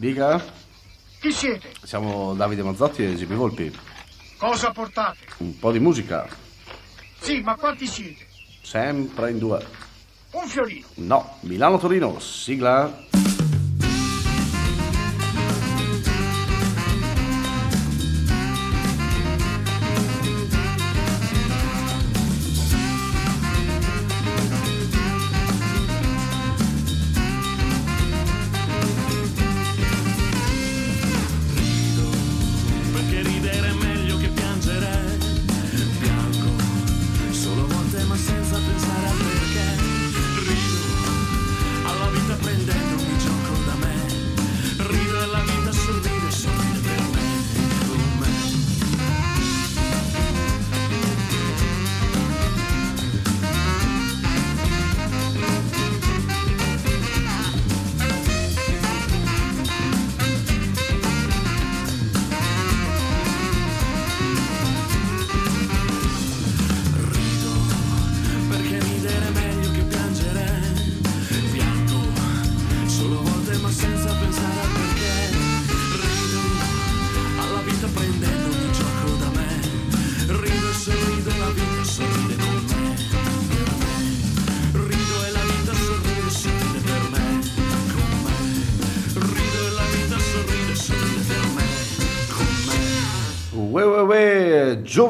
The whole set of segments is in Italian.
Dica, Chi siete? siamo Davide Mazzotti e GB Volpi. Cosa portate? Un po' di musica, Sì, ma quanti siete? sempre in due. Un fiorino. No, Milano-Torino, sigla.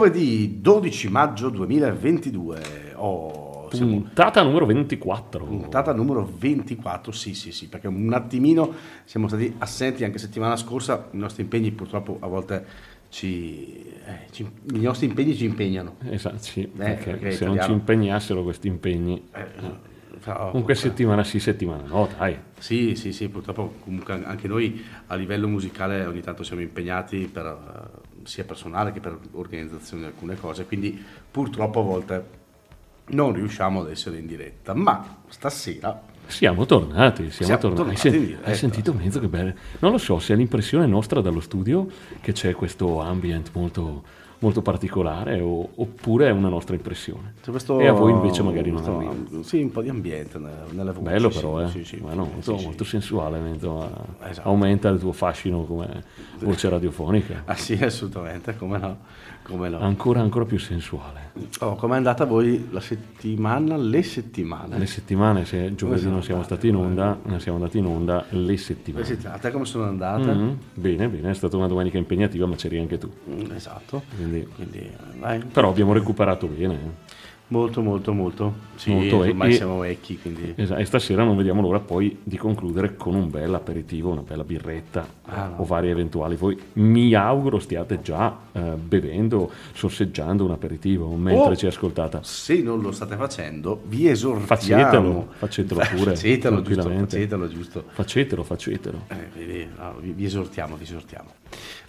Giovedì 12 maggio 2022. Oh, siamo Puntata numero 24. puntata numero 24, sì sì sì, perché un attimino siamo stati assenti anche settimana scorsa, i nostri impegni purtroppo a volte ci, eh, ci- i nostri impegni ci impegnano. Esatto, sì, perché perché se non ci italiano. impegnassero questi impegni, Eh, però- comunque settimana sì, settimana no, dai. Sì, sì, sì, purtroppo comunque anche noi a livello musicale ogni tanto siamo impegnati per, eh, sia personale che per organizzazione di alcune cose, quindi purtroppo a volte non riusciamo ad essere in diretta, ma stasera Siamo tornati, siamo, Siamo tornati. tornati Hai, sen- hai sentito mezzo che bello? Non lo so se è l'impressione nostra dallo studio che c'è questo ambient molto, molto particolare o- oppure è una nostra impressione. c'è questo, E a voi invece magari non arriva. Sì, un po' di ambiente nelle voci. Bello sì, però, eh? sì, sì, sì, molto, sì, molto sì. sensuale, a- Esatto. aumenta il tuo fascino come voce radiofonica. Ah sì, assolutamente, come no, no. Ancora, ancora più sensuale. Oh, com'è andata voi la settimana, le settimane? Le settimane, se giovedì non siamo andate? stati in onda, ne siamo andati in onda le Le settimane. settimane. A te come sono andate? Mhm, Bene, bene, è stata una domenica impegnativa, ma c'eri anche tu. Mm, Esatto, Quindi- quindi eh. Però abbiamo recuperato bene. Molto molto molto. Sì, Molto, ormai e- siamo vecchi, quindi... Esa- E stasera non vediamo l'ora poi di concludere con un bel aperitivo, una bella birretta Ah, no. o vari eventuali. Voi mi auguro stiate già eh, bevendo, sorseggiando un aperitivo mentre Oh! ci ascoltate. Se non lo state facendo, vi esortiamo. Facetelo, facetelo pure, Facetelo, giusto, facetelo, giusto. Facetelo, facetelo. Eh, no, vi, vi esortiamo, vi esortiamo.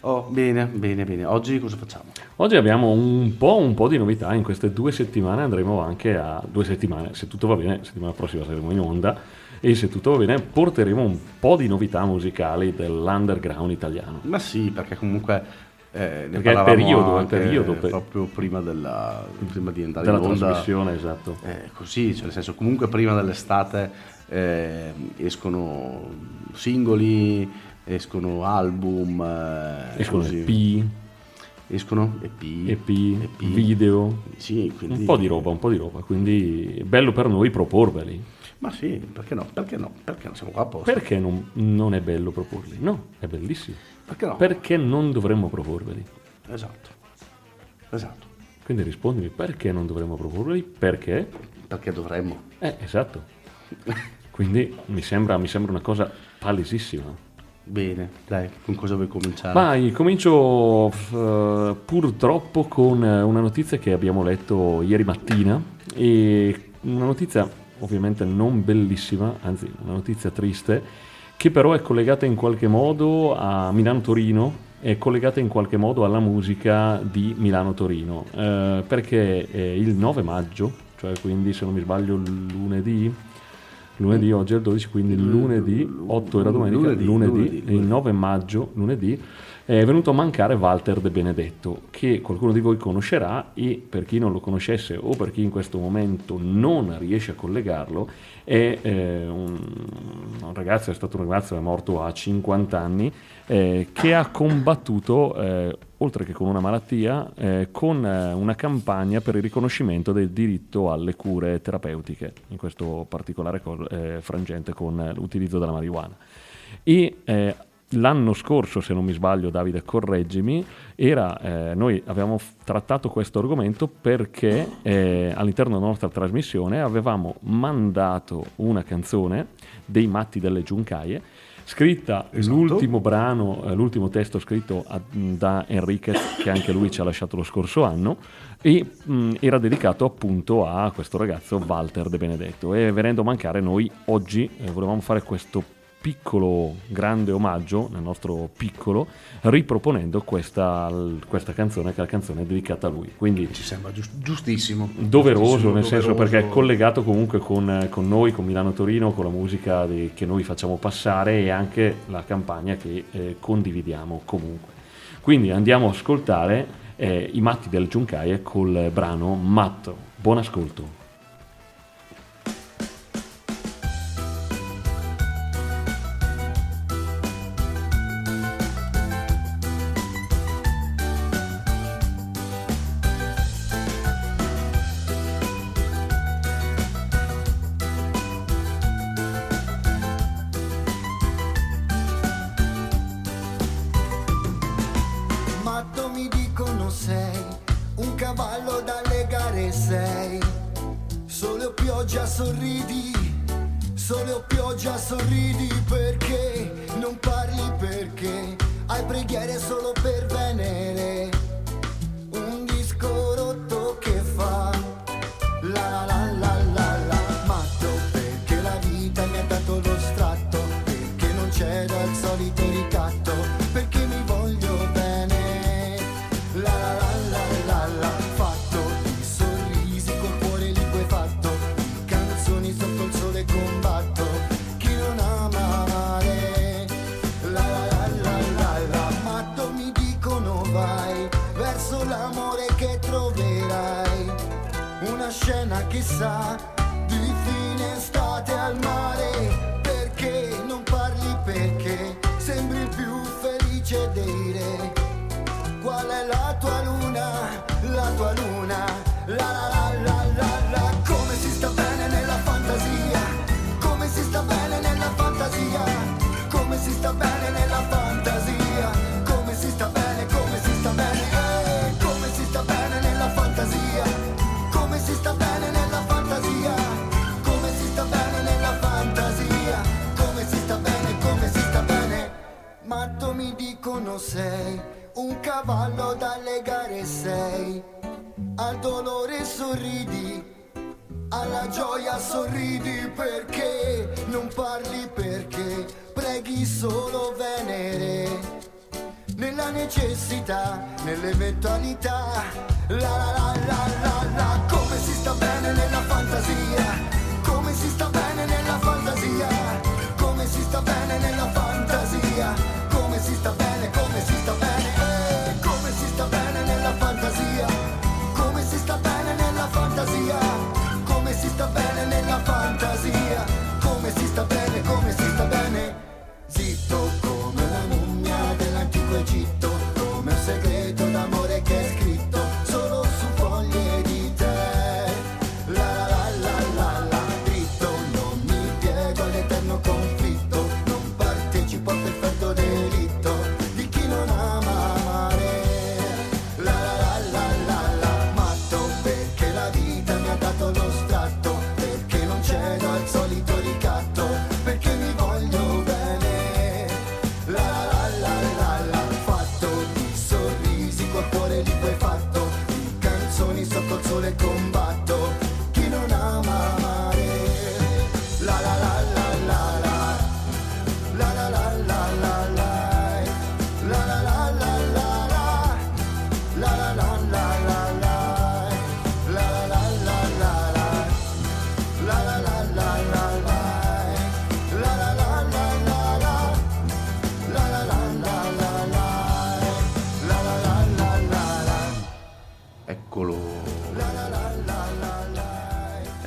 Oh, bene, bene, bene. Oggi cosa facciamo? Oggi abbiamo un po', un po' di novità, in queste due settimane andremo anche a due settimane, se tutto va bene, settimana prossima saremo in onda e se tutto va bene porteremo un po' di novità musicali dell'underground italiano. Ma sì, perché comunque... Eh, ne Perché è periodo, anche periodo per- proprio prima, della, prima di andare Della in onda. trasmissione, esatto. Eh, così, cioè nel senso comunque prima dell'estate eh, escono singoli, escono album, eh, Escono così. EP, escono EP, EP, EP. video, Sì, quindi... un po' di roba, un po' di roba, quindi è bello per noi proporveli. Ma sì, perché no? Perché no? Perché no? Siamo qua apposta. Perché non, non è bello proporli? No, è bellissimo. Perché no? Perché non dovremmo proporveli? Esatto. Esatto. Quindi rispondimi, perché non dovremmo proporli? Perché? Perché dovremmo. Eh, esatto. Quindi mi sembra, mi sembra una cosa palesissima. Bene, dai, con cosa vuoi cominciare? Vai, comincio eh, purtroppo con eh, una notizia che abbiamo letto ieri mattina e una notizia ovviamente non bellissima, anzi una notizia triste, che però è collegata in qualche modo a Milano-Torino, è collegata in qualche modo alla musica di Milano-Torino, eh, perché è il 9 maggio, cioè quindi se non mi sbaglio lunedì, lunedì oggi è il 12, quindi lunedì, 8 era domenica, Lunedì, lunedì, lunedì, il 9 maggio, lunedì, è venuto a mancare Walter De Benedetto, che qualcuno di voi conoscerà e per chi non lo conoscesse o per chi in questo momento non riesce a collegarlo, è eh, un, un, ragazzo, è stato un ragazzo, è morto a 50 anni, eh, che ha combattuto, eh, oltre che con una malattia, eh, con eh, una campagna per il riconoscimento del diritto alle cure terapeutiche, in questo particolare co- eh, frangente con l'utilizzo della marijuana. E l'anno scorso, se non mi sbaglio, Davide, correggimi, era, eh, noi avevamo trattato questo argomento perché eh, all'interno della nostra trasmissione avevamo mandato una canzone dei Matti delle Giuncaie, scritta esatto. l'ultimo brano, eh, l'ultimo testo scritto a, da Enriquez, che anche lui ci ha lasciato lo scorso anno, e mh, era dedicato appunto a questo ragazzo Walter De Benedetto. E venendo a mancare, noi oggi eh, volevamo fare questo piccolo grande omaggio, nel nostro piccolo, riproponendo questa, questa canzone che è la canzone dedicata a lui. Quindi ci sembra giust- giustissimo. Doveroso, giustissimo, nel doveroso. senso perché è collegato comunque con, con noi, con Milano Torino, con la musica di, che noi facciamo passare e anche la campagna che eh, condividiamo comunque. Quindi andiamo a ascoltare eh, i matti del Giuncaie col brano Matto. Buon ascolto. Segreto d'amore che è scritto solo su foglie di tè.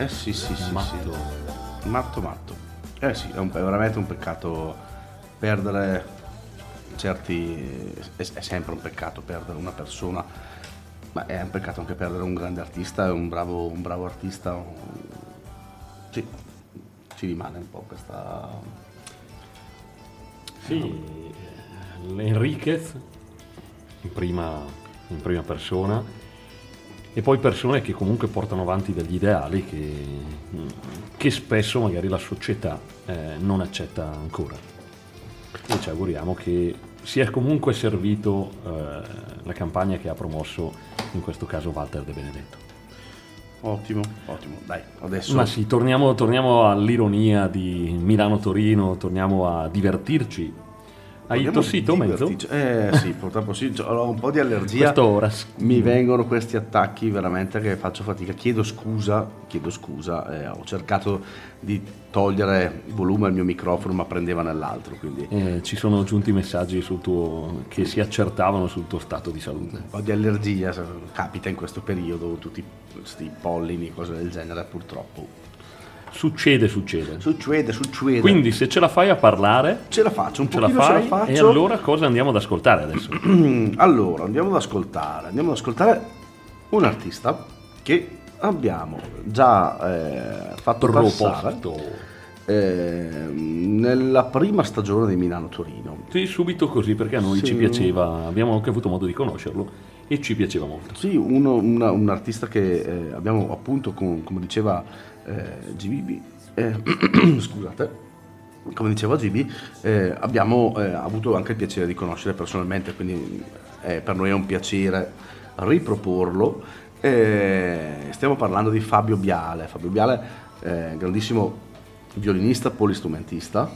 Eh sì, sì, sì, matto. sì. Matto, matto. Eh sì, è, un- è veramente un peccato perdere certi... È, è sempre un peccato perdere una persona, ma è un peccato anche perdere un grande artista, un bravo, un bravo artista. Sì, ci rimane un po' questa... Sì, l'Enriquez in prima, in prima persona e poi persone che comunque portano avanti degli ideali che, che spesso magari la società eh, non accetta ancora. E ci auguriamo che sia comunque servito eh, la campagna che ha promosso in questo caso Walter De Benedetto. Ottimo, ottimo. Dai, adesso... Ma sì, torniamo, torniamo all'ironia di Milano-Torino, torniamo a divertirci. Hai tossito mezzo? Eh sì, purtroppo sì, ho un po' di allergia. Quest'ora. Mi vengono questi attacchi veramente che faccio fatica. Chiedo scusa, chiedo scusa. eh, ho cercato di togliere il volume al mio microfono, ma prendeva nell'altro, quindi Eh, ci sono giunti messaggi sul tuo, che si accertavano sul tuo stato di salute. un po' di allergia capita in questo periodo, tutti questi pollini, cose del genere, purtroppo. Succede, succede. Succede, succede. Quindi se ce la fai a parlare, ce la faccio, un ce la pochino fai ce la faccio. e allora cosa andiamo ad ascoltare adesso? Allora, andiamo ad ascoltare, andiamo ad ascoltare un artista che abbiamo già eh, fatto passare Proposto. eh, nella prima stagione di Milano-Torino. Sì, subito così perché a noi Sì. ci piaceva, abbiamo anche avuto modo di conoscerlo e ci piaceva molto. Sì, uno- una- un artista che eh, abbiamo appunto, com- come diceva eh, Gibi, eh, scusate, come diceva Gibi, eh, abbiamo eh, avuto anche il piacere di conoscere personalmente, quindi eh, per noi è un piacere riproporlo. Eh, stiamo parlando di Fabio Biale. Fabio Biale, eh, grandissimo violinista, polistrumentista,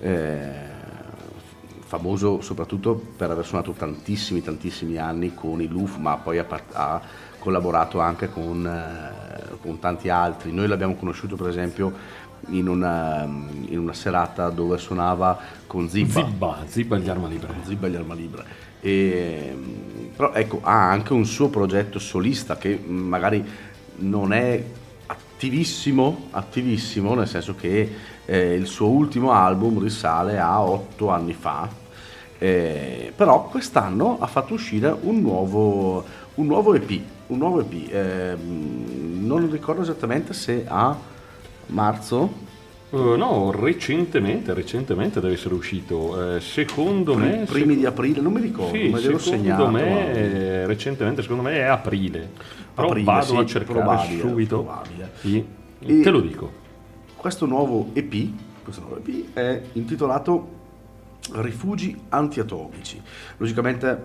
eh, famoso soprattutto per aver suonato tantissimi tantissimi anni con i Luf, ma poi ha, part- ha collaborato anche con, eh, con tanti altri. Noi l'abbiamo conosciuto per esempio in una, in una serata dove suonava con Zibba. Zibba, Zibba gli arma libera. Zibba gli Arma Libra. E, però ecco, ha anche un suo progetto solista che mh, magari non è attivissimo, attivissimo, nel senso che eh, il suo ultimo album risale a otto anni fa. Eh, però quest'anno ha fatto uscire un nuovo, un nuovo EP, un nuovo EP. eh, non ricordo esattamente se a marzo Eh, no, recentemente, recentemente deve essere uscito. Eh, secondo me... primi di aprile, non mi ricordo, Sì, l'ero secondo segnato. me, ma- eh, recentemente, secondo me è aprile. Però Aprile, vado sì, a cercare probabile, subito. probabile. Sì, E- te lo dico. Questo nuovo EP, questo nuovo EP è intitolato Rifugi antiatomici. Logicamente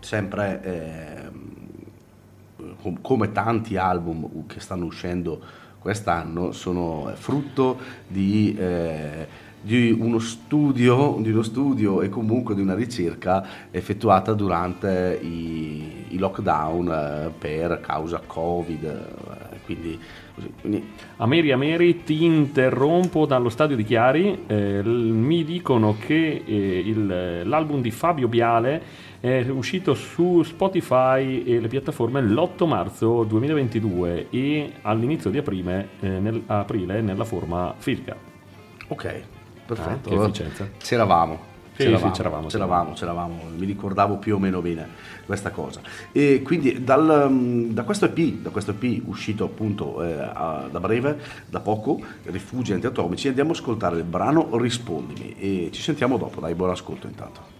sempre com- come tanti album che stanno uscendo quest'anno sono eh, frutto di, eh, di uno studio, di uno studio e comunque di una ricerca effettuata durante i, i lockdown eh, per causa Covid. eh, quindi, così. Quindi Ameri Ameri, ti interrompo dallo stadio di Chiari. Eh, mi dicono che eh, il- l'album di Fabio Biale è uscito su Spotify e le piattaforme l'8 marzo 2022 e all'inizio di aprile, eh, nel- aprile nella forma fisica. Ok, perfetto. Ah, che efficienza. C'eravamo. Sì, c'eravamo, sì, c'eravamo, c'eravamo, c'eravamo, mi ricordavo più o meno bene questa cosa. E quindi dal, mm, da, questo EP, da questo EP uscito appunto eh, a- da breve, da poco, Rifugi Antiatomici, andiamo ad ascoltare il brano Rispondimi e ci sentiamo dopo, dai, buon ascolto intanto.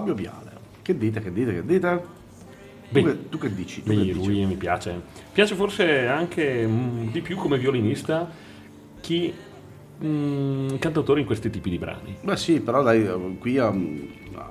Fabio Viale. Che dite, che dite, che dite? Tu, che, tu che dici? Tu Beh, che dici? lui mi piace. Piace forse anche mm, di più come violinista chi mm, cantautore in questi tipi di brani. Beh sì, però dai, qui ha,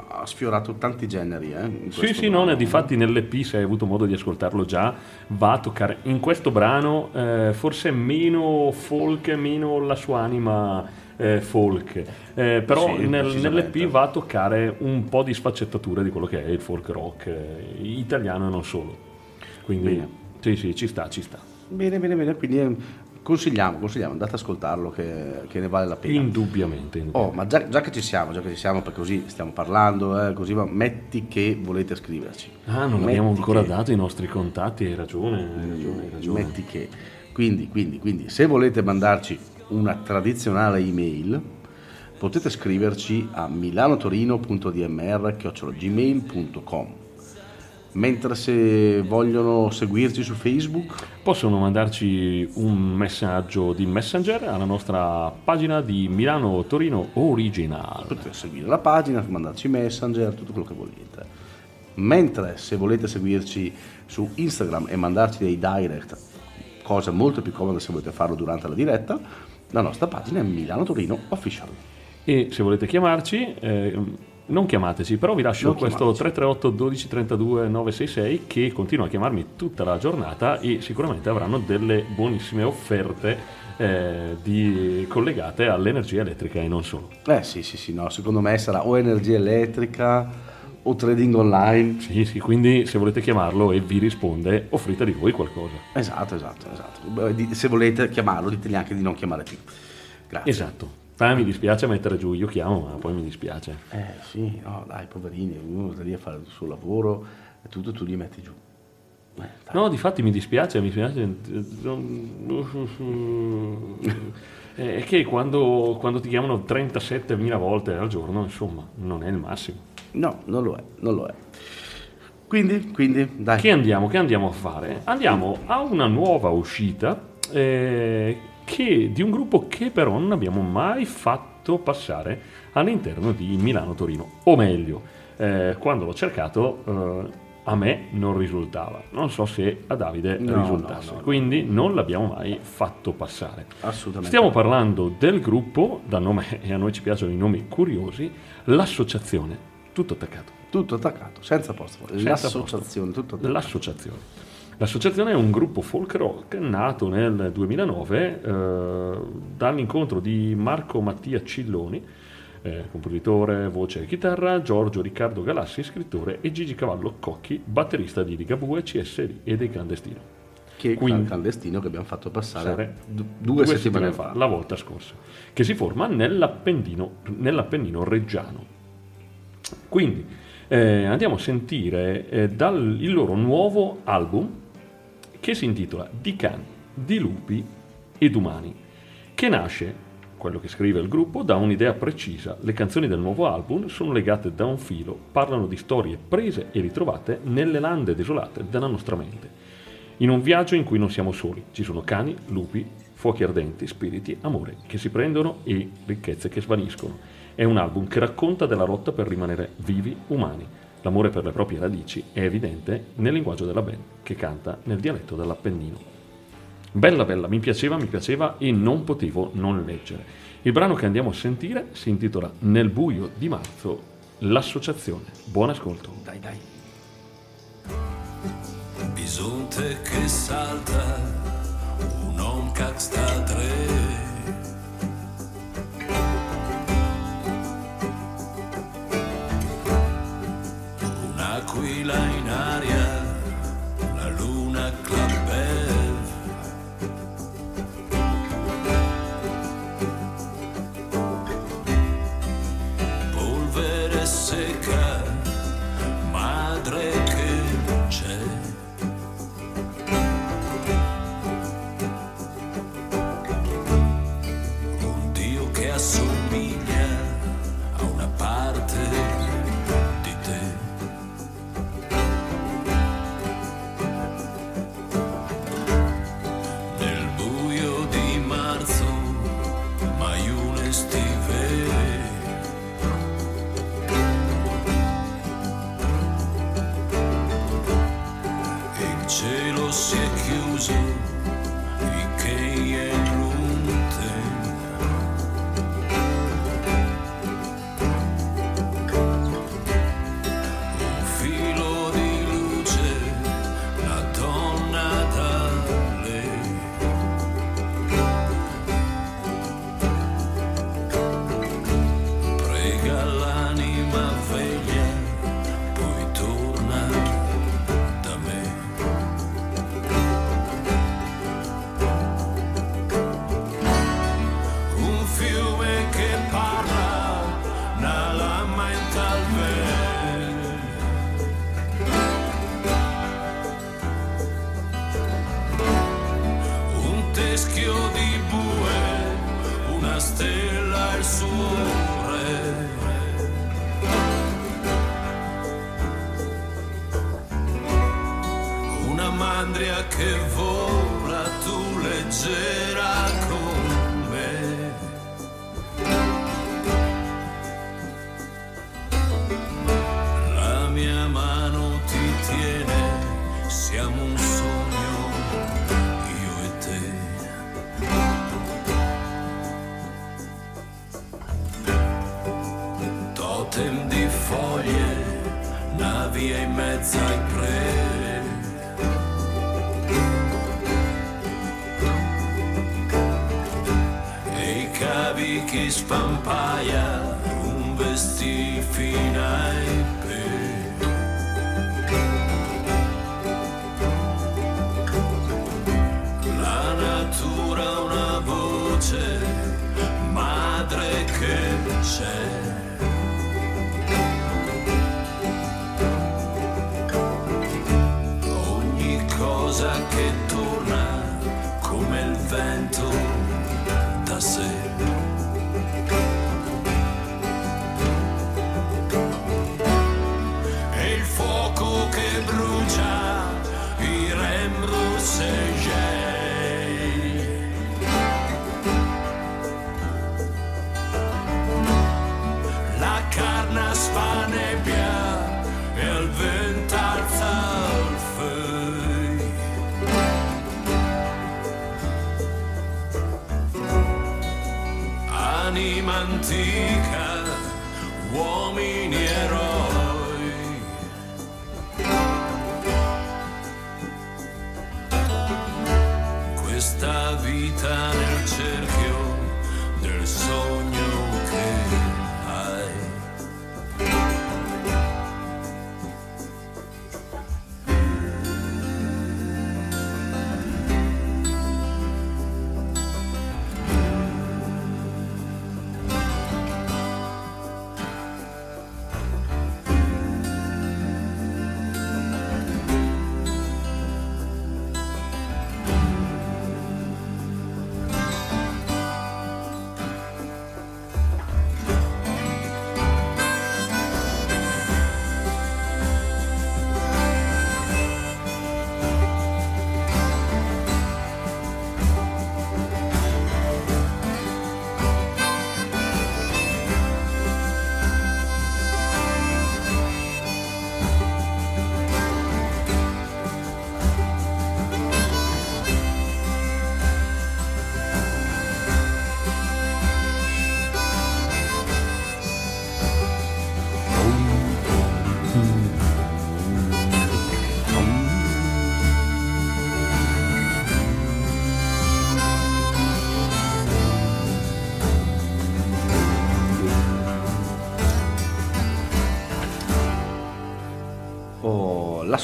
ha sfiorato tanti generi. Eh, Sì, sì, no, brano. difatti nell'EP, se hai avuto modo di ascoltarlo già, va a toccare in questo brano eh, forse meno folk, meno la sua anima eh, folk, Eh, però Sì, nel- nell'EP va a toccare un po' di sfaccettature di quello che è il folk rock eh, italiano e non solo. Quindi Bene. sì, sì, ci sta, ci sta. Bene, bene, bene. Quindi eh, consigliamo, consigliamo, andate ad ascoltarlo che, che ne vale la pena. Indubbiamente. indubbiamente. Oh, ma già, già che ci siamo, già che ci siamo, perché così stiamo parlando, eh, così, ma metti che volete scriverci. Ah, non Metti abbiamo ancora che- dato i nostri contatti, hai ragione, hai ragione, hai ragione. Metti che. Quindi, quindi, quindi, se volete mandarci una tradizionale email, potete scriverci a milanotorino.dmr.gmail.com Mentre se vogliono seguirci su Facebook, Possono mandarci un messaggio di Messenger alla nostra pagina di Milano Torino Original. potete seguire la pagina, mandarci messenger, tutto quello che volete. Mentre se volete seguirci su Instagram e mandarci dei direct, cosa molto più comoda se volete farlo durante la diretta, la nostra pagina è Milano Torino Official. E se volete chiamarci, eh, non chiamateci, però vi lascio Non questo chiamateci. 338 12 32 966 che continua a chiamarmi tutta la giornata e sicuramente avranno delle buonissime offerte eh, di- collegate all'energia elettrica e non solo. Eh sì, sì, sì, no, secondo me sarà o energia elettrica o trading online. Sì, sì, quindi se volete chiamarlo e vi risponde, offrite di voi qualcosa. Esatto, esatto, esatto. Di- Se volete chiamarlo, ditegli anche di non chiamare più. Grazie. Esatto. Ah, mi dispiace mettere giù, io chiamo, ma poi mi dispiace. Eh sì, no, dai, poverini, uno sta lì a fare il suo lavoro e tutto tu li metti giù. Eh. No, difatti mi dispiace, mi dispiace. eh, È che quando, quando ti chiamano 37.000 volte al giorno, insomma, non è il massimo. No, non lo è, non lo è. Quindi, quindi, dai. Che andiamo, che andiamo a fare? Andiamo a una nuova uscita eh, che- di un gruppo che però non abbiamo mai fatto passare all'interno di Milano-Torino. O meglio, eh, quando l'ho cercato eh, a me non risultava. Non so se a Davide No, risultasse. no, no. Quindi non l'abbiamo mai fatto passare. Assolutamente. Stiamo parlando del gruppo, da nome, e a noi ci piacciono i nomi curiosi, l'associazione. Tutto attaccato. Tutto attaccato, senza posto. Senza L'associazione, tutto attaccato. L'associazione. L'associazione è un gruppo folk rock nato nel 2009 eh, dall'incontro di Marco Mattia Cilloni eh, compositore, voce e chitarra, Giorgio Riccardo Galassi, scrittore e Gigi Cavallo Cocchi, batterista di Ligabue, CSD e dei Clandestino. Che Quindi- clandestino che abbiamo fatto passare Passare du- due, settimane, fa. la volta scorsa, che si forma nell'Appennino, nell'Appennino reggiano. Quindi eh, andiamo a sentire eh, dal, il loro nuovo album che si intitola Di cani, di lupi ed umani, che nasce, quello che scrive il gruppo, da un'idea precisa. Le canzoni del nuovo album sono legate da un filo, parlano di storie prese e ritrovate nelle lande desolate della nostra mente. In un viaggio in cui non siamo soli, ci sono cani, lupi, fuochi ardenti, spiriti, amore che si prendono e ricchezze che svaniscono. È un album che racconta della rotta per rimanere vivi, umani. L'amore per le proprie radici è evidente nel linguaggio della band, che canta nel dialetto dell'Appennino. Bella bella, mi piaceva, mi piaceva e non potevo non leggere. Il brano che andiamo a sentire si intitola Nel buio di marzo, l'associazione. Buon ascolto. Dai, dai. Bisonte che salta, un om kak sta tre. fui la inaria. La natura una voce, madre che c'è. Ogni cosa che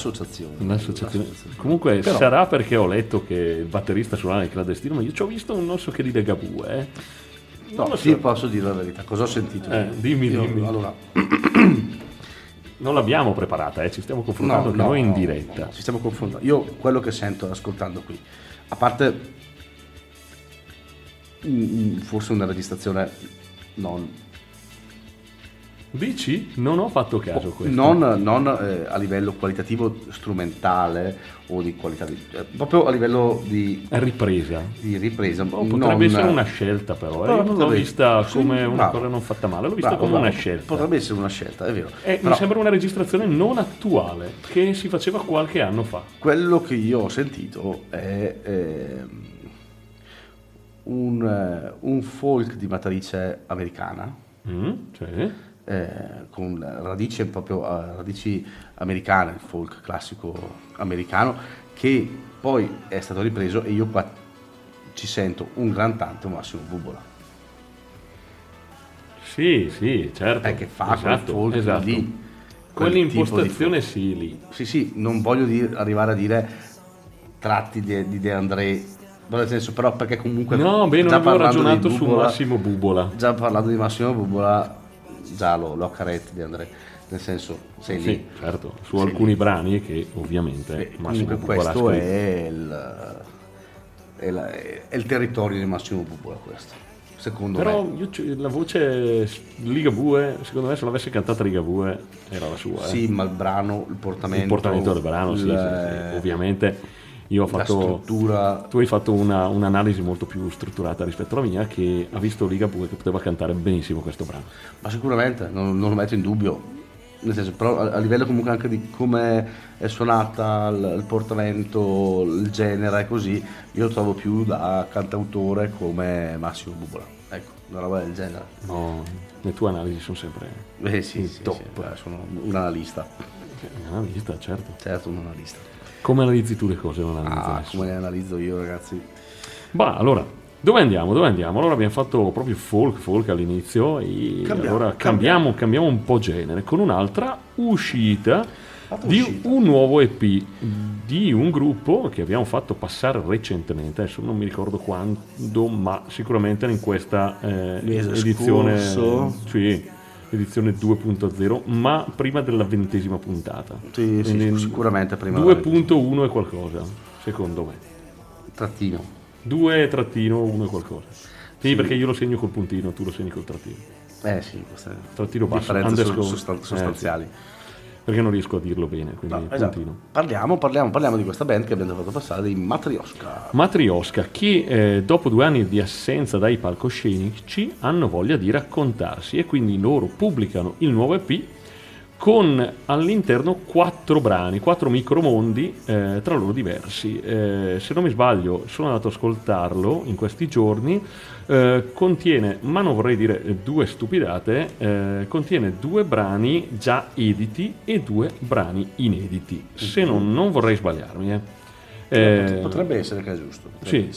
o l'associazione. L'associazione. Comunque Però- sarà perché ho letto che il batterista suonava il clandestino, ma io ci ho visto un non so che di Legabue. Eh. Non No, sì, so. posso dire la verità. Cosa ho sentito? Eh, dimmi, Io- dimmi. Allora, Non l'abbiamo preparata, eh, ci stiamo no, confrontando anche no, noi in no, diretta. no, ci stiamo confrontando. Io quello che sento ascoltando qui, a parte forse una registrazione non Dici? Non ho fatto caso a questo. non, non, eh, a livello qualitativo strumentale o di qualità di, eh, proprio a livello di, ripresa. di ripresa Oh, potrebbe non- essere una scelta però, eh. Non l'ho vista sì, come una bravo. cosa non fatta male, l'ho vista Bravo, come una bravo. scelta. potrebbe essere una scelta è vero Eh, Però Mi sembra una registrazione non attuale che si faceva qualche anno fa. quello che io ho sentito è ehm, un, eh, un folk di matrice americana Mm, sì. Eh, con radici proprio eh, radici americane, il folk classico americano, che poi è stato ripreso e io qua ci sento un gran tanto Massimo Bubola, Sì, sì, certo. eh, che fa quel esatto, folk esatto. lì. quel Quell'impostazione sì, lì. Sì, sì, non voglio dire- arrivare a dire tratti di, di De André, nel senso però perché comunque No, beh, non avevo ragionato su Bubola- Massimo Bubola. Già parlando di Massimo Bubola, già lo, lo accarezzo di André, nel senso sei lì. Sì, certo, su Sì, alcuni lì. brani che ovviamente E Massimo ha questo è il, è, la- è il territorio di Massimo Bubola questo secondo Però me c- la voce Ligabue, secondo me se l'avesse cantata Ligabue era la sua. eh. sì ma il brano il portamento il portamento del brano, sì, il- sì, sì, ovviamente io ho fatto... struttura Tu hai fatto una- un'analisi molto più strutturata rispetto alla mia che ha visto Ligabue che poteva cantare benissimo questo brano. ma sicuramente non, non lo metto in dubbio nel senso però a, a livello comunque anche di come è suonata il, il portamento il genere e così io lo trovo più da cantautore come Massimo Bubola ecco una roba del genere No, le tue analisi sono sempre eh sì, sì, top. sì, beh, sono un analista una analista, certo. certo un analista Come analizzi tu le cose? Non Ah, come le analizzo io, ragazzi? Bah, allora, dove andiamo? Dove andiamo? Allora abbiamo fatto proprio folk, folk all'inizio e Cambiamo, allora cambiamo, cambiamo un po' genere con un'altra uscita di uscita. un nuovo EP di un gruppo che abbiamo fatto passare recentemente, adesso non mi ricordo quando, ma sicuramente in questa eh, edizione, scorso. sì, edizione 2.0, ma prima della ventesima puntata. Sì, sì, sicuramente prima della 2.1 e qualcosa, secondo me. Trattino. 2 trattino 1 e qualcosa. Sì, perché io lo segno col puntino, tu lo segni col trattino. Eh sì, queste Trattino basso, differenze so- underscore. sostan- Eh, sostanziali. Perché non riesco a dirlo bene, quindi No, esatto. Parliamo, parliamo, parliamo di questa band che abbiamo fatto passare, dei Matrioska. Matrioska, che eh, dopo due anni di assenza dai palcoscenici hanno voglia di raccontarsi e quindi loro pubblicano il nuovo EP con all'interno quattro brani, quattro micromondi eh, tra loro diversi. Eh, se non mi sbaglio, sono andato ad ascoltarlo in questi giorni. eh, contiene, ma non vorrei dire eh, due stupidate, eh, contiene due brani già editi e due brani inediti. Se non, non vorrei sbagliarmi. eh. Eh, Potrebbe essere che è giusto. sì,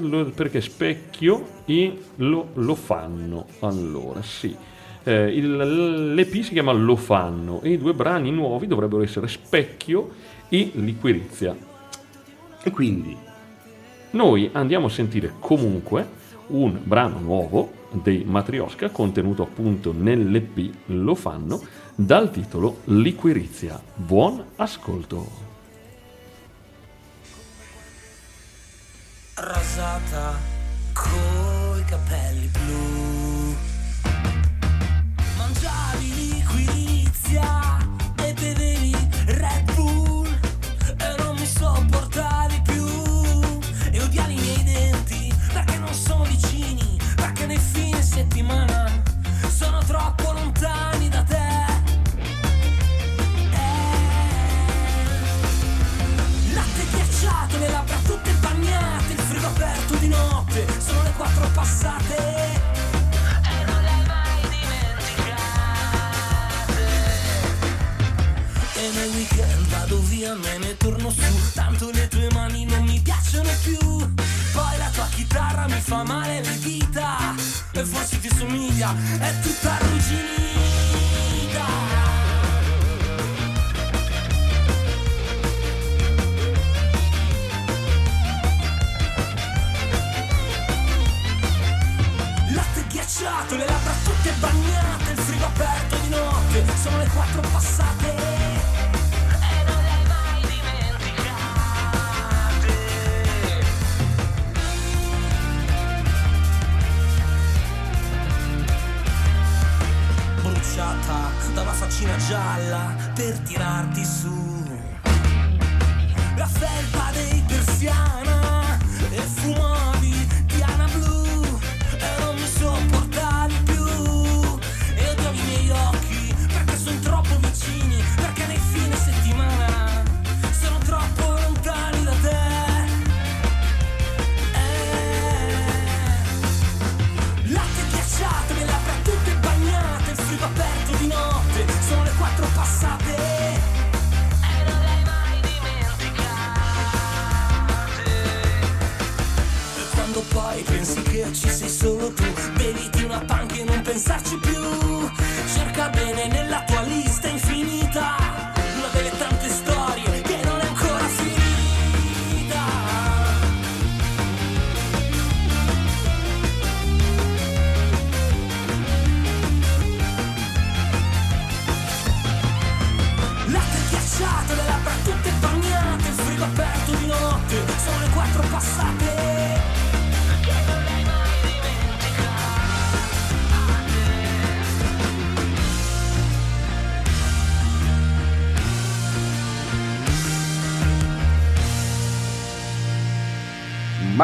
lo- perché specchio e lo, lo fanno. Allora, sì. Eh, il- L'EP si chiama Lo fanno e i due brani nuovi dovrebbero essere Specchio e Liquirizia. E quindi, Noi andiamo a sentire comunque un brano nuovo dei Matrioska contenuto appunto nell'EP Lo fanno dal titolo Liquirizia. Buon ascolto. rasata coi capelli blu. Sono troppo lontani da te. Eh. Latte ghiacciato, le labbra tutte bagnate, il frigo aperto di notte, sono le quattro passate. E non le hai mai dimenticate. E nel weekend vado via, me ne torno su, tanto le tue mani non mi piacciono più tua chitarra mi fa male le dita. E forse ti somiglia, è tutta arrugginita le labbra tutte bagnate, il frigo aperto di notte, sono le quattro passate. Faccina gialla per tirarti su. La felpa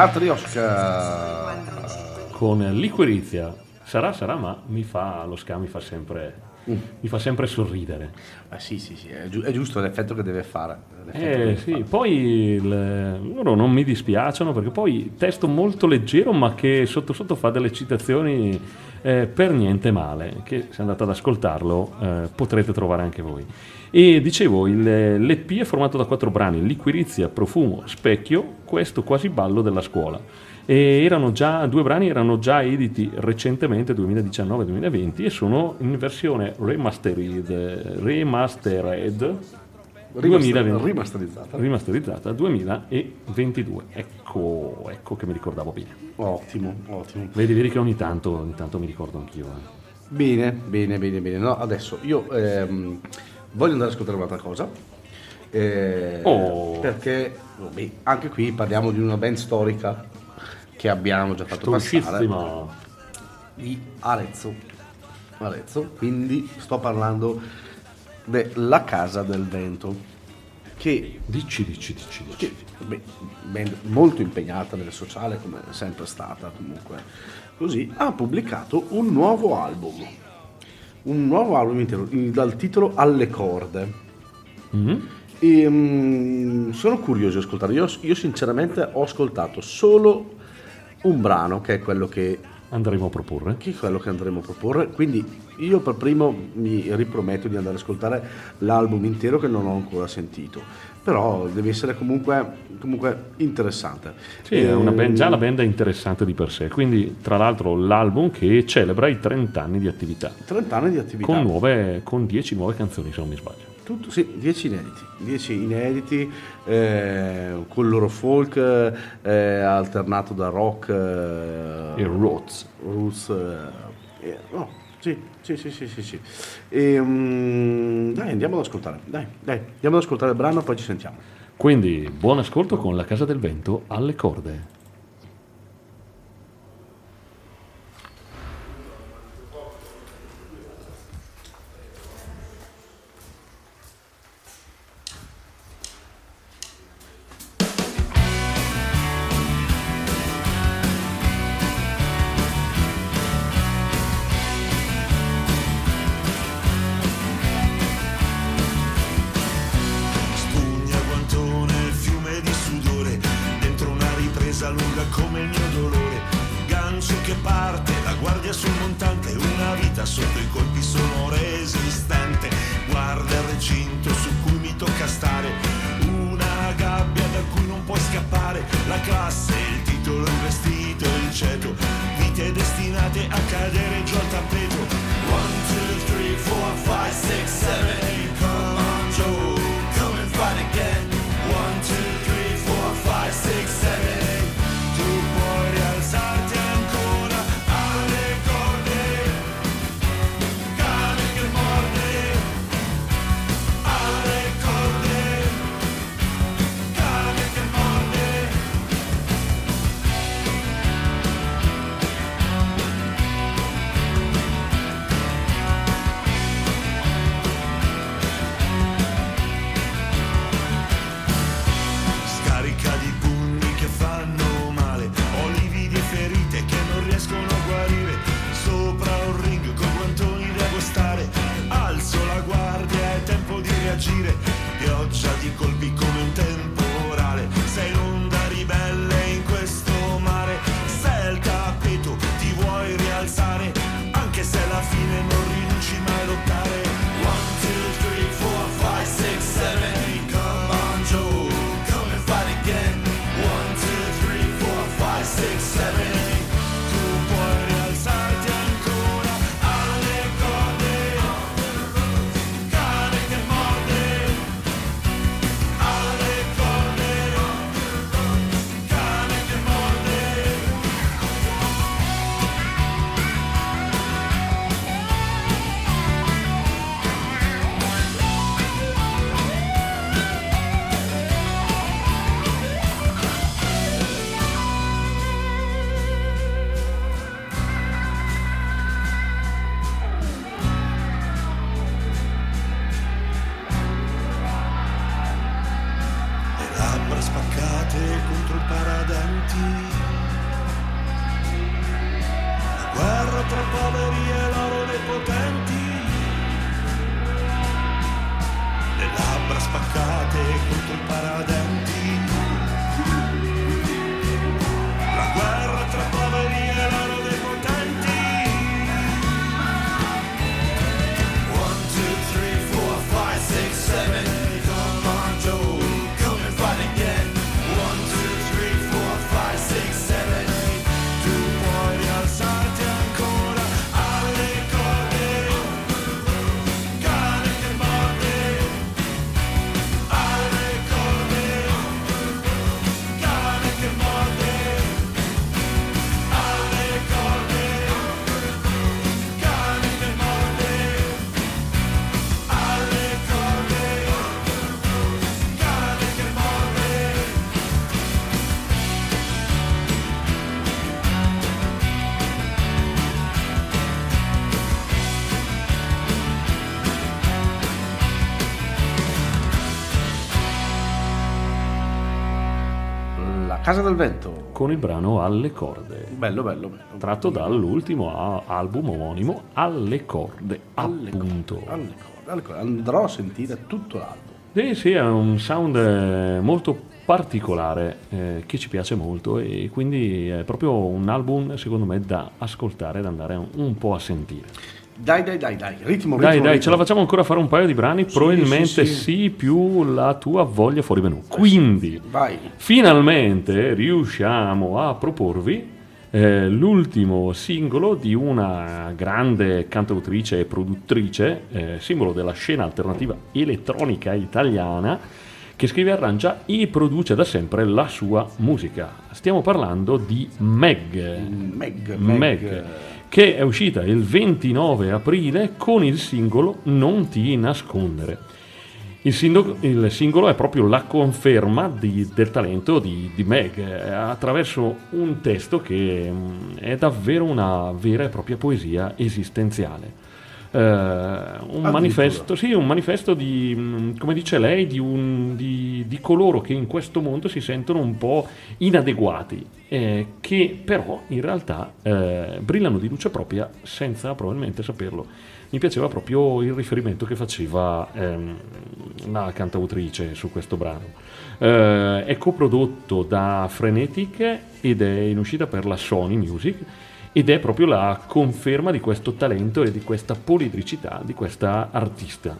Matrioska. con liquirizia. Sarà, sarà, ma mi fa lo ska mi fa sempre, mi fa sempre sorridere. Ah, sì, sì, sì, è, giu- è giusto l'effetto che deve fare. l'effetto che Eh deve sì, fare. poi il- loro non mi dispiacciono perché poi testo molto leggero ma che sotto sotto fa delle citazioni eh, per niente male, che se andate ad ascoltarlo eh, potrete trovare anche voi. E dicevo, il, l'EP è formato da quattro brani, Liquirizia, Profumo, Specchio, questo quasi ballo della scuola. E erano già, due brani erano già editi recentemente, 2019-2020, e sono in versione remastered, remastered 2020. rimasterizzata. rimasterizzata 2022. Ecco, ecco che mi ricordavo bene. Ottimo, ottimo. Vedi, vedi che ogni tanto, ogni tanto mi ricordo anch'io. eh. Bene, bene, bene, bene. No, adesso io ehm, voglio andare ad ascoltare un'altra cosa. eh, Oh. Perché vabbè, anche qui parliamo di una band storica che abbiamo già fatto passare di Arezzo. Arezzo, quindi sto parlando della Casa del Vento, che Dici, dici, dici, dici. che, beh, band molto impegnata nel sociale come è sempre stata comunque così ha pubblicato un nuovo album un nuovo album intero dal titolo Alle corde Mm? e mm, sono curioso di ascoltare io, io sinceramente ho ascoltato solo un brano che è quello che Andremo a proporre. che è quello che andremo a proporre. Quindi io per primo mi riprometto di andare ad ascoltare l'album intero che non ho ancora sentito. Però deve essere comunque, comunque interessante. Sì, è una band- Ehm, già la band è interessante di per sé. Quindi, tra l'altro, l'album che celebra i 30 anni di attività. 30 anni di attività. Con, nuove, con 10 nuove canzoni, se non mi sbaglio. Tutto, sì, 10 inediti, 10 inediti eh, con il loro folk eh, alternato da rock eh, E Roots. roots eh, no, sì, sì, sì, sì, sì, sì. E, mm, dai, andiamo ad ascoltare, dai, dai, andiamo ad ascoltare il brano poi ci sentiamo. Quindi, buon ascolto con La Casa del Vento alle corde. Casa del Vento. Con il brano Alle corde, Bello, bello, bello. tratto dall'ultimo album omonimo Alle corde, Alle appunto. corde, alle corde, alle corde. Andrò a sentire tutto l'album. Sì, sì, è un sound eh, molto particolare eh, che ci piace molto e quindi è proprio un album secondo me da ascoltare, da andare un po' a sentire. Dai, dai, dai, dai. Ritmo, Dai, ritmo, dai, ritmo. ce la facciamo ancora fare un paio di brani? Probabilmente sì, sì, sì. più la tua voglia fuori menù. Quindi, Vai. finalmente riusciamo a proporvi eh, l'ultimo singolo di una grande cantautrice e produttrice, eh, simbolo della scena alternativa elettronica italiana, che scrive, arrangia e produce da sempre la sua musica. Stiamo parlando di Meg. Meg, Meg, Meg. Che è uscita il 29 aprile con il singolo Non ti nascondere. Il singolo, il singolo è proprio la conferma di- del talento di, di Meg eh, attraverso un testo che mm, è davvero una vera e propria poesia esistenziale. Eh, un, manifesto, sì, un manifesto di, come dice lei, di, un- di- di coloro che in questo mondo si sentono un po' inadeguati, eh, che però in realtà eh, brillano di luce propria senza probabilmente saperlo. Mi piaceva proprio il riferimento che faceva ehm, la cantautrice su questo brano. Eh, è coprodotto da Frenetic ed è in uscita per la Sony Music ed è proprio la conferma di questo talento e di questa polidricità di questa artista.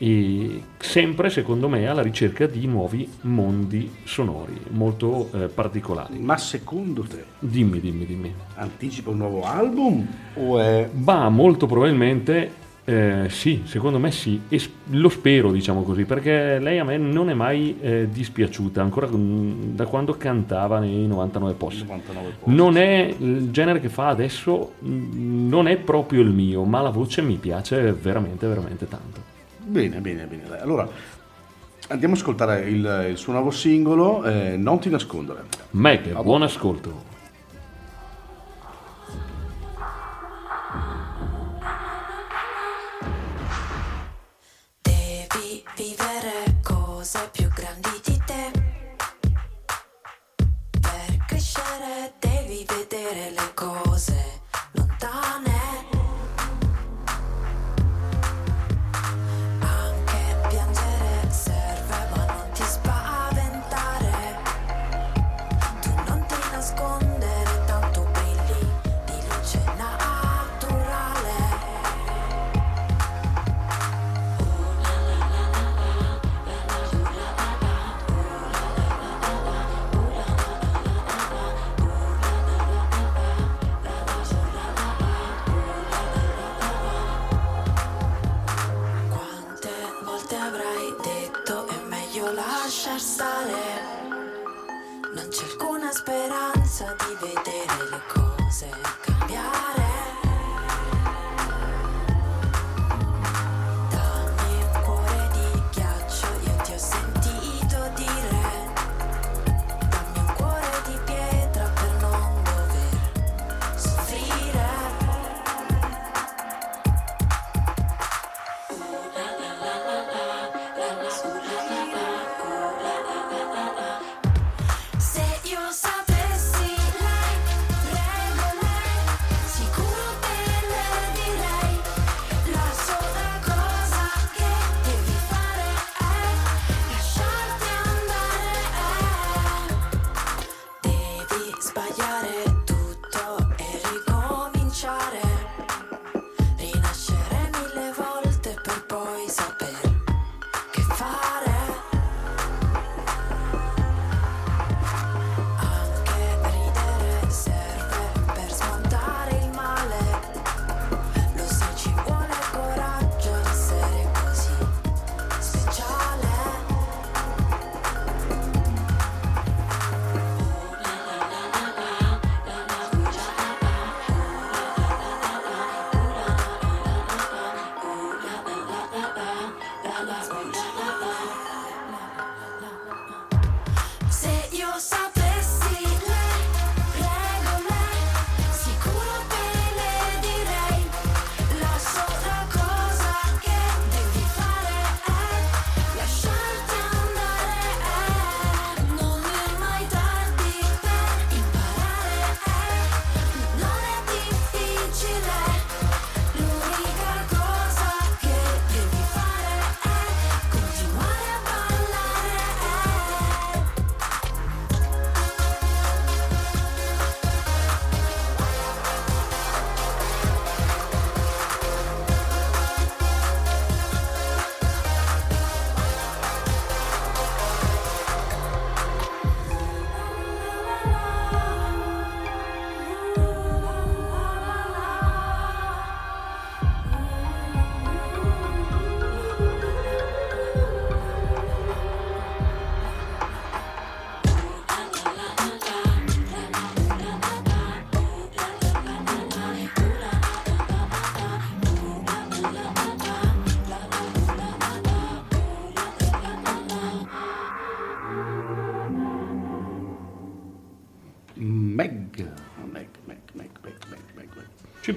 E sempre, secondo me, alla ricerca di nuovi mondi sonori molto eh, particolari. Ma secondo te Dimmi, dimmi, dimmi. anticipa un nuovo album o è Ma molto probabilmente eh, sì, secondo me sì, e lo spero diciamo così, perché lei a me non è mai eh, dispiaciuta, ancora da quando cantava nei 99 posti. 99 posti? Non è il genere che fa adesso, mm, non è proprio il mio, ma la voce mi piace veramente, veramente tanto. Bene, bene, bene. Allora andiamo ad ascoltare il, il suo nuovo singolo, eh, Non ti nascondere. Meg, buon ascolto. quieres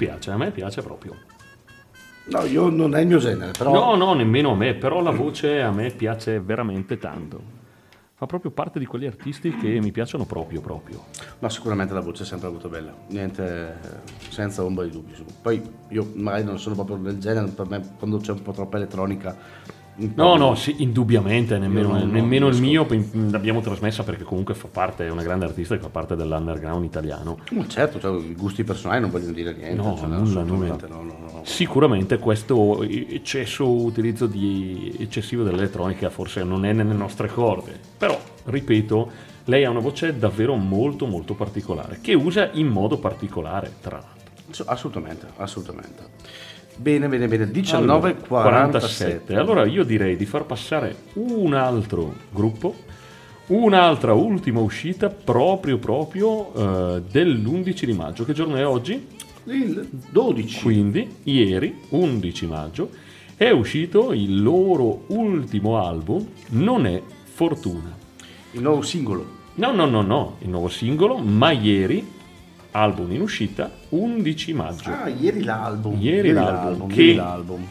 piace, a me piace proprio. No, io non è il mio genere, però... No, no, nemmeno a me, però la voce a me piace veramente tanto. Fa proprio parte di quegli artisti che mi piacciono proprio, proprio. No, sicuramente la voce è sempre avuto bella, niente, senza ombra di dubbio. Poi io magari non sono proprio del genere, per me quando c'è un po' troppa elettronica... No, no, sì, indubbiamente, nemmeno, non- non nemmeno il riesco. mio l'abbiamo trasmessa perché comunque fa parte, è una grande artista che fa parte dell'underground italiano. Ma certo, cioè, i gusti personali non vogliono dire niente. No, cioè, nulla, assolutamente no, no, no. Sicuramente questo eccesso utilizzo di eccessivo dell'elettronica forse non è nelle nostre corde, però ripeto, lei ha una voce davvero molto molto particolare, che usa in modo particolare, tra l'altro. Assolutamente, assolutamente. Bene, bene, bene. Allora, 1947. Allora io direi di far passare un altro gruppo, un'altra ultima uscita proprio proprio eh, dell'11 di maggio. Che giorno è oggi? Il 12. Quindi ieri, 11 maggio, è uscito il loro ultimo album, Non è Fortuna. Il nuovo singolo. No, no, no, no, il nuovo singolo, ma ieri, album in uscita, 11 maggio. Ah, ieri l'album. Ieri l'album, che- ieri l'album.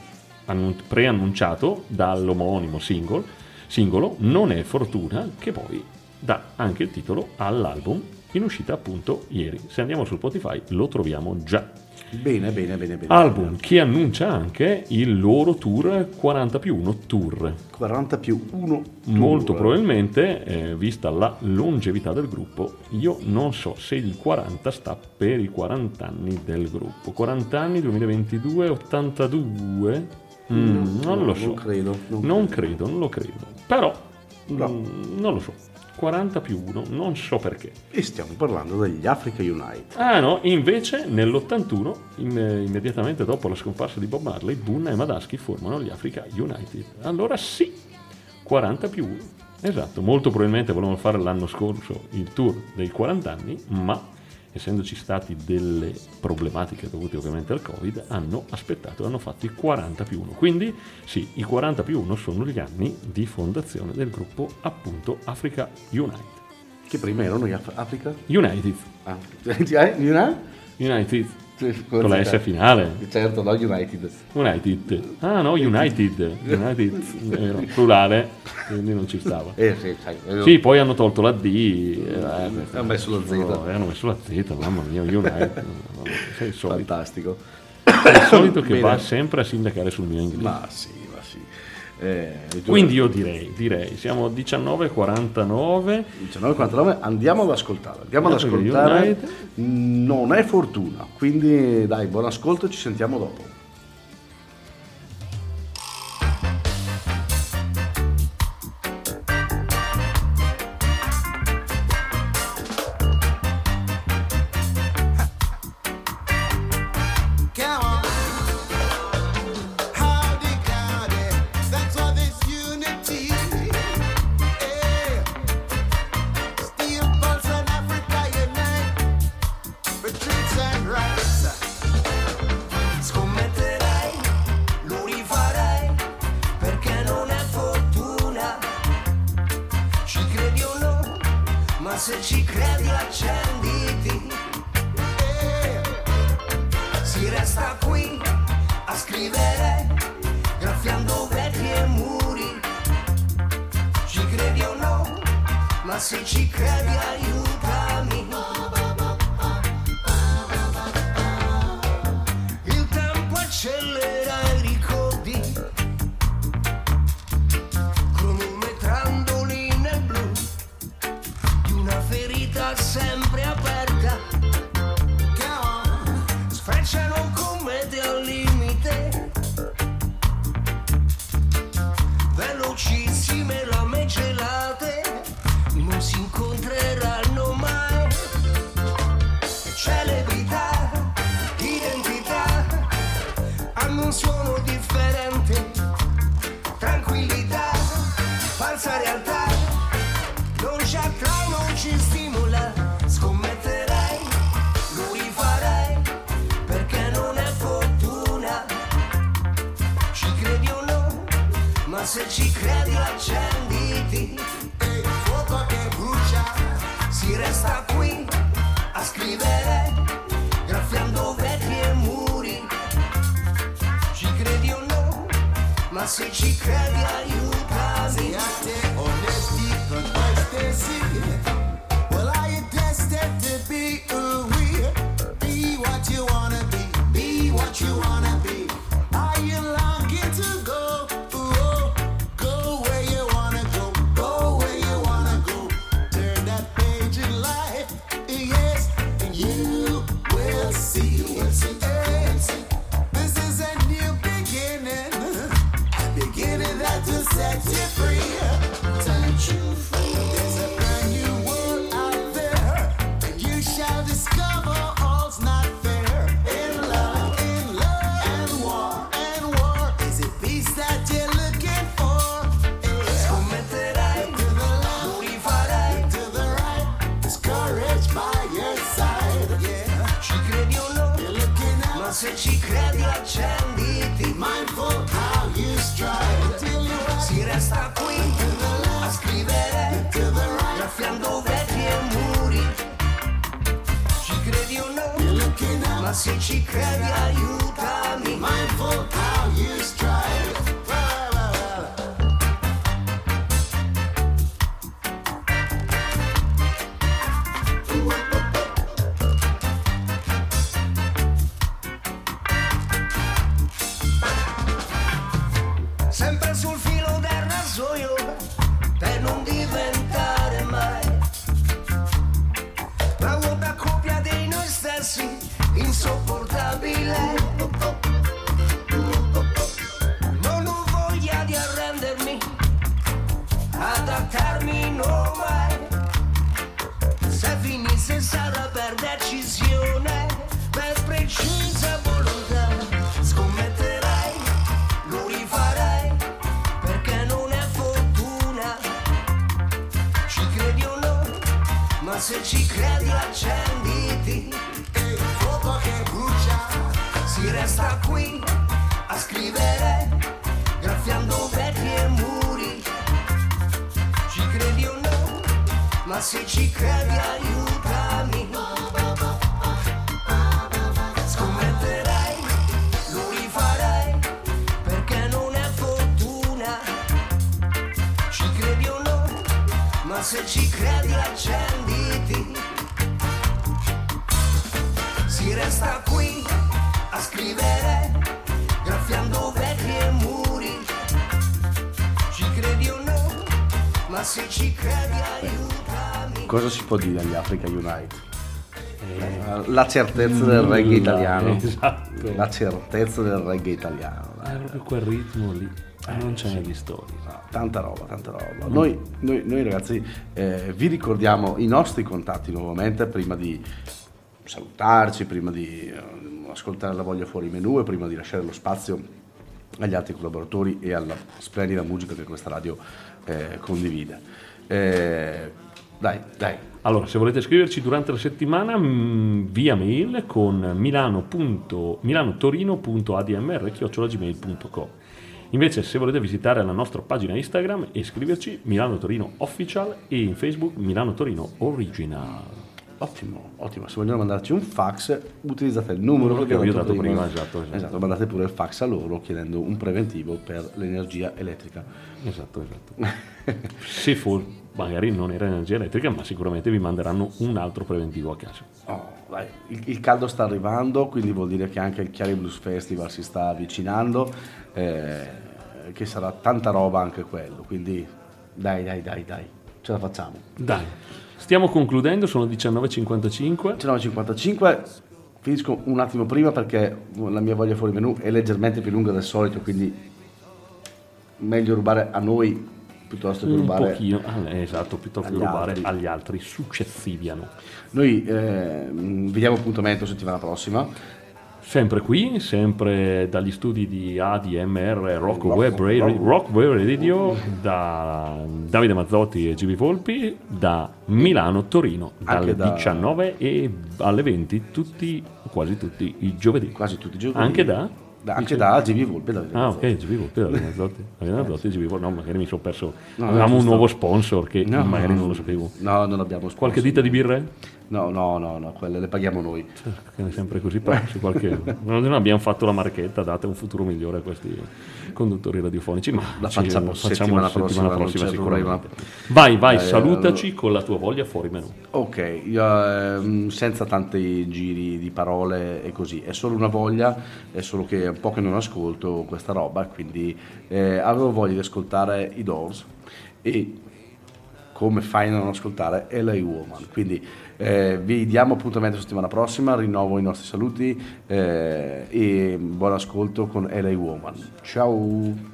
annun- preannunciato dall'omonimo single, singolo Non è Fortuna, che poi dà anche il titolo all'album in uscita appunto ieri. Se andiamo su Spotify lo troviamo già. Bene, bene, bene, bene. Album che annuncia anche il loro tour 40 più 1 tour. 40 più 1. Molto probabilmente, eh, vista la longevità del gruppo, io non so se il 40 sta per i 40 anni del gruppo. 40 anni, 2022, 82? Mm, non lo so. Non credo. non Non credo. credo, non lo credo. Però, No. mm, non lo so. 40 più 1, non so perché. E stiamo parlando degli Africa Unite. Ah no, invece nell'81, in- eh, immediatamente dopo la scomparsa di Bob Marley, Bunna e Madaschi formano gli Africa United. Allora sì, 40 più 1. Esatto, molto probabilmente volevano fare l'anno scorso il tour dei 40 anni, ma essendoci stati delle problematiche dovute ovviamente al Covid, hanno aspettato e hanno fatto i 40 più 1. Quindi sì, i 40 più 1 sono gli anni di fondazione del gruppo appunto Africa United. Che prima erano gli Af- Africa? United, Ah, United? United, con la S finale. Certo, no, United. United. Ah no, United. United, era plurale, quindi non ci stava. Eh sì, sai. eh, Sì, poi hanno tolto la D. eh, Hanno messo la Z. No, hanno messo la Z, mamma mia, United. sei Fantastico. sei il solito che Bene. va sempre a sindacare sul mio inglese. Ma sì. Eh, Quindi io direi, direi, siamo a 19.49. 1949 andiamo ad ascoltare. Andiamo ad ascoltare. Non è fortuna. Quindi dai, buon ascolto, ci sentiamo dopo. Ma se ci credi no Se finisse sarà per decisione Per precisa volontà Scommetterai lo rifarai perché non è fortuna. Ci credi o no? Ma se ci credi accenditi e il fuoco che brucia si resta qui Ma se ci credi aiutami. Scommetterai, lo rifarai perché non è fortuna. Ci credi o no? Ma se ci credi accenditi. Si resta qui a scrivere, graffiando vetri e muri. Ci credi o no? Ma se ci credi aiutami. Cosa si può dire agli Africa Unite? La certezza del reggae italiano. Esatto. La certezza del reggae italiano. È proprio quel ritmo lì. Non ce n'è di storia. No, tanta roba, tanta roba. Noi, noi- noi ragazzi eh, vi ricordiamo i nostri contatti nuovamente prima di salutarci, prima di eh, ascoltare la voglia fuori menù e prima di lasciare lo spazio agli altri collaboratori e alla splendida musica che questa radio eh, condivide. Eh, dai, dai, Allora, se volete scriverci durante la settimana, mh, via mail con milano.- milanotorino.admr.gmail.com Invece, se volete visitare la nostra pagina Instagram e scriverci Milano Torino Official e in Facebook Milano Torino Original. Ottimo, ottimo. Se vogliono mandarci un fax, utilizzate il numero che vi ho dato prima, esatto, esatto. mandate pure il fax a loro chiedendo un preventivo per l'energia elettrica. Esatto, esatto. se for, magari non era energia elettrica, ma sicuramente vi manderanno un altro preventivo a casa. Oh, il, il caldo sta arrivando, quindi vuol dire che anche il Chiari Blues Festival si sta avvicinando, eh, che sarà tanta roba anche quello. Quindi dai, dai, dai, dai, ce la facciamo. Dai, stiamo concludendo, sono 19.55. 19.55, finisco un attimo prima perché la mia voglia fuori menù è leggermente più lunga del solito, quindi meglio rubare a noi piuttosto che rubare ah, esatto, piuttosto che agli rubare altri. agli altri successiviano. Noi eh, mh, vediamo appuntamento settimana prossima. Sempre qui, sempre dagli studi di ADMR Rock, Rock- Web, Radio, Rock- Rock Web Radio da Davide Mazzotti e GB Volpi da Milano Torino dalle da- 19 e alle 20 tutti quasi tutti i giovedì. Quasi tutti i giorni. Anche da? Da- anche da GB Volpe. Da Ah, ok, GB Volpi, Davide Mazzotti. Davide Mazzotti e GB Volpi. No, magari mi sono perso. No, Avevamo un nuovo sponsor che No, magari no, non lo sapevo. No, non abbiamo sponsor. Qualche ditta di birre? No, no, no, no, quelle le paghiamo noi. Che è sempre così, però qualche... non abbiamo fatto la marchetta, date un futuro migliore a questi conduttori radiofonici, ma La ci- facciamo settimana prossima, non c'è sicuramente. Vai, vai, Eh, salutaci con la tua voglia fuori menù. Ok, io, ehm, senza tanti giri di parole e così, è solo una voglia, è solo che è un po' che non ascolto questa roba, quindi eh, avevo voglia di ascoltare i Doors e come fai a non ascoltare LA Woman, quindi eh, vi diamo appuntamento settimana prossima, rinnovo i nostri saluti eh, e buon ascolto con LA Woman. Ciao!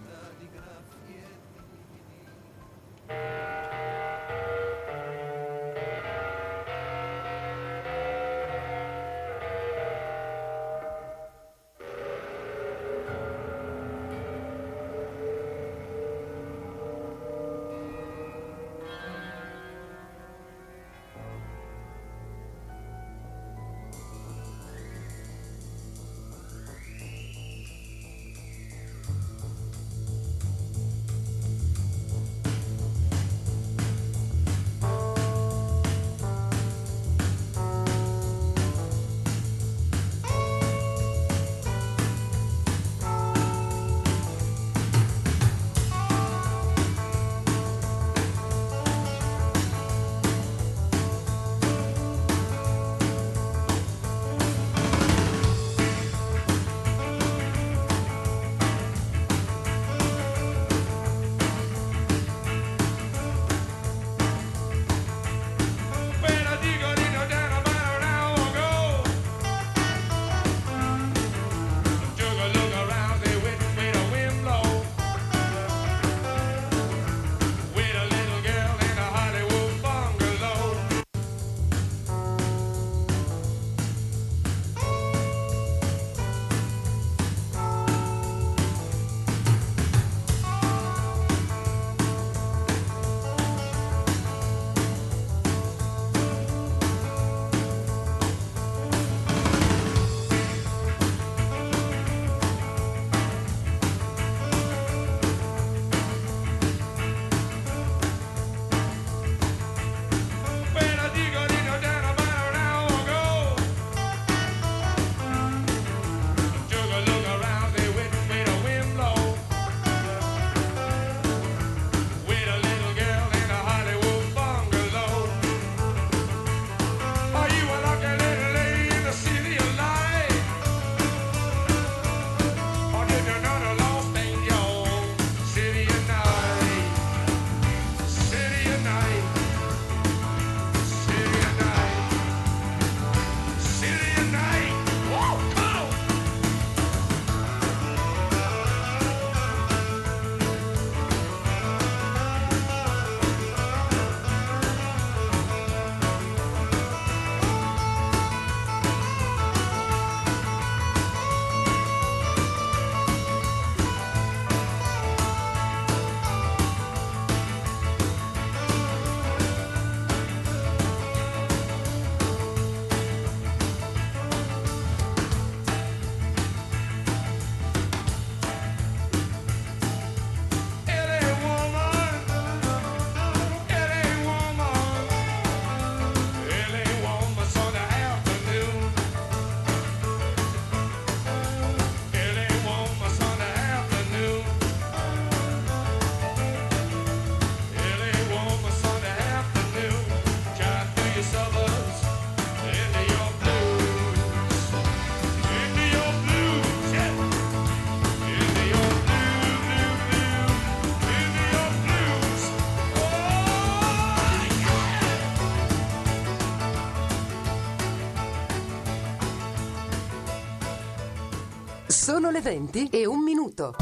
Sono le 20 e un minuto.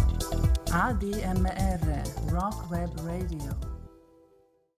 ADMR Rock Web Radio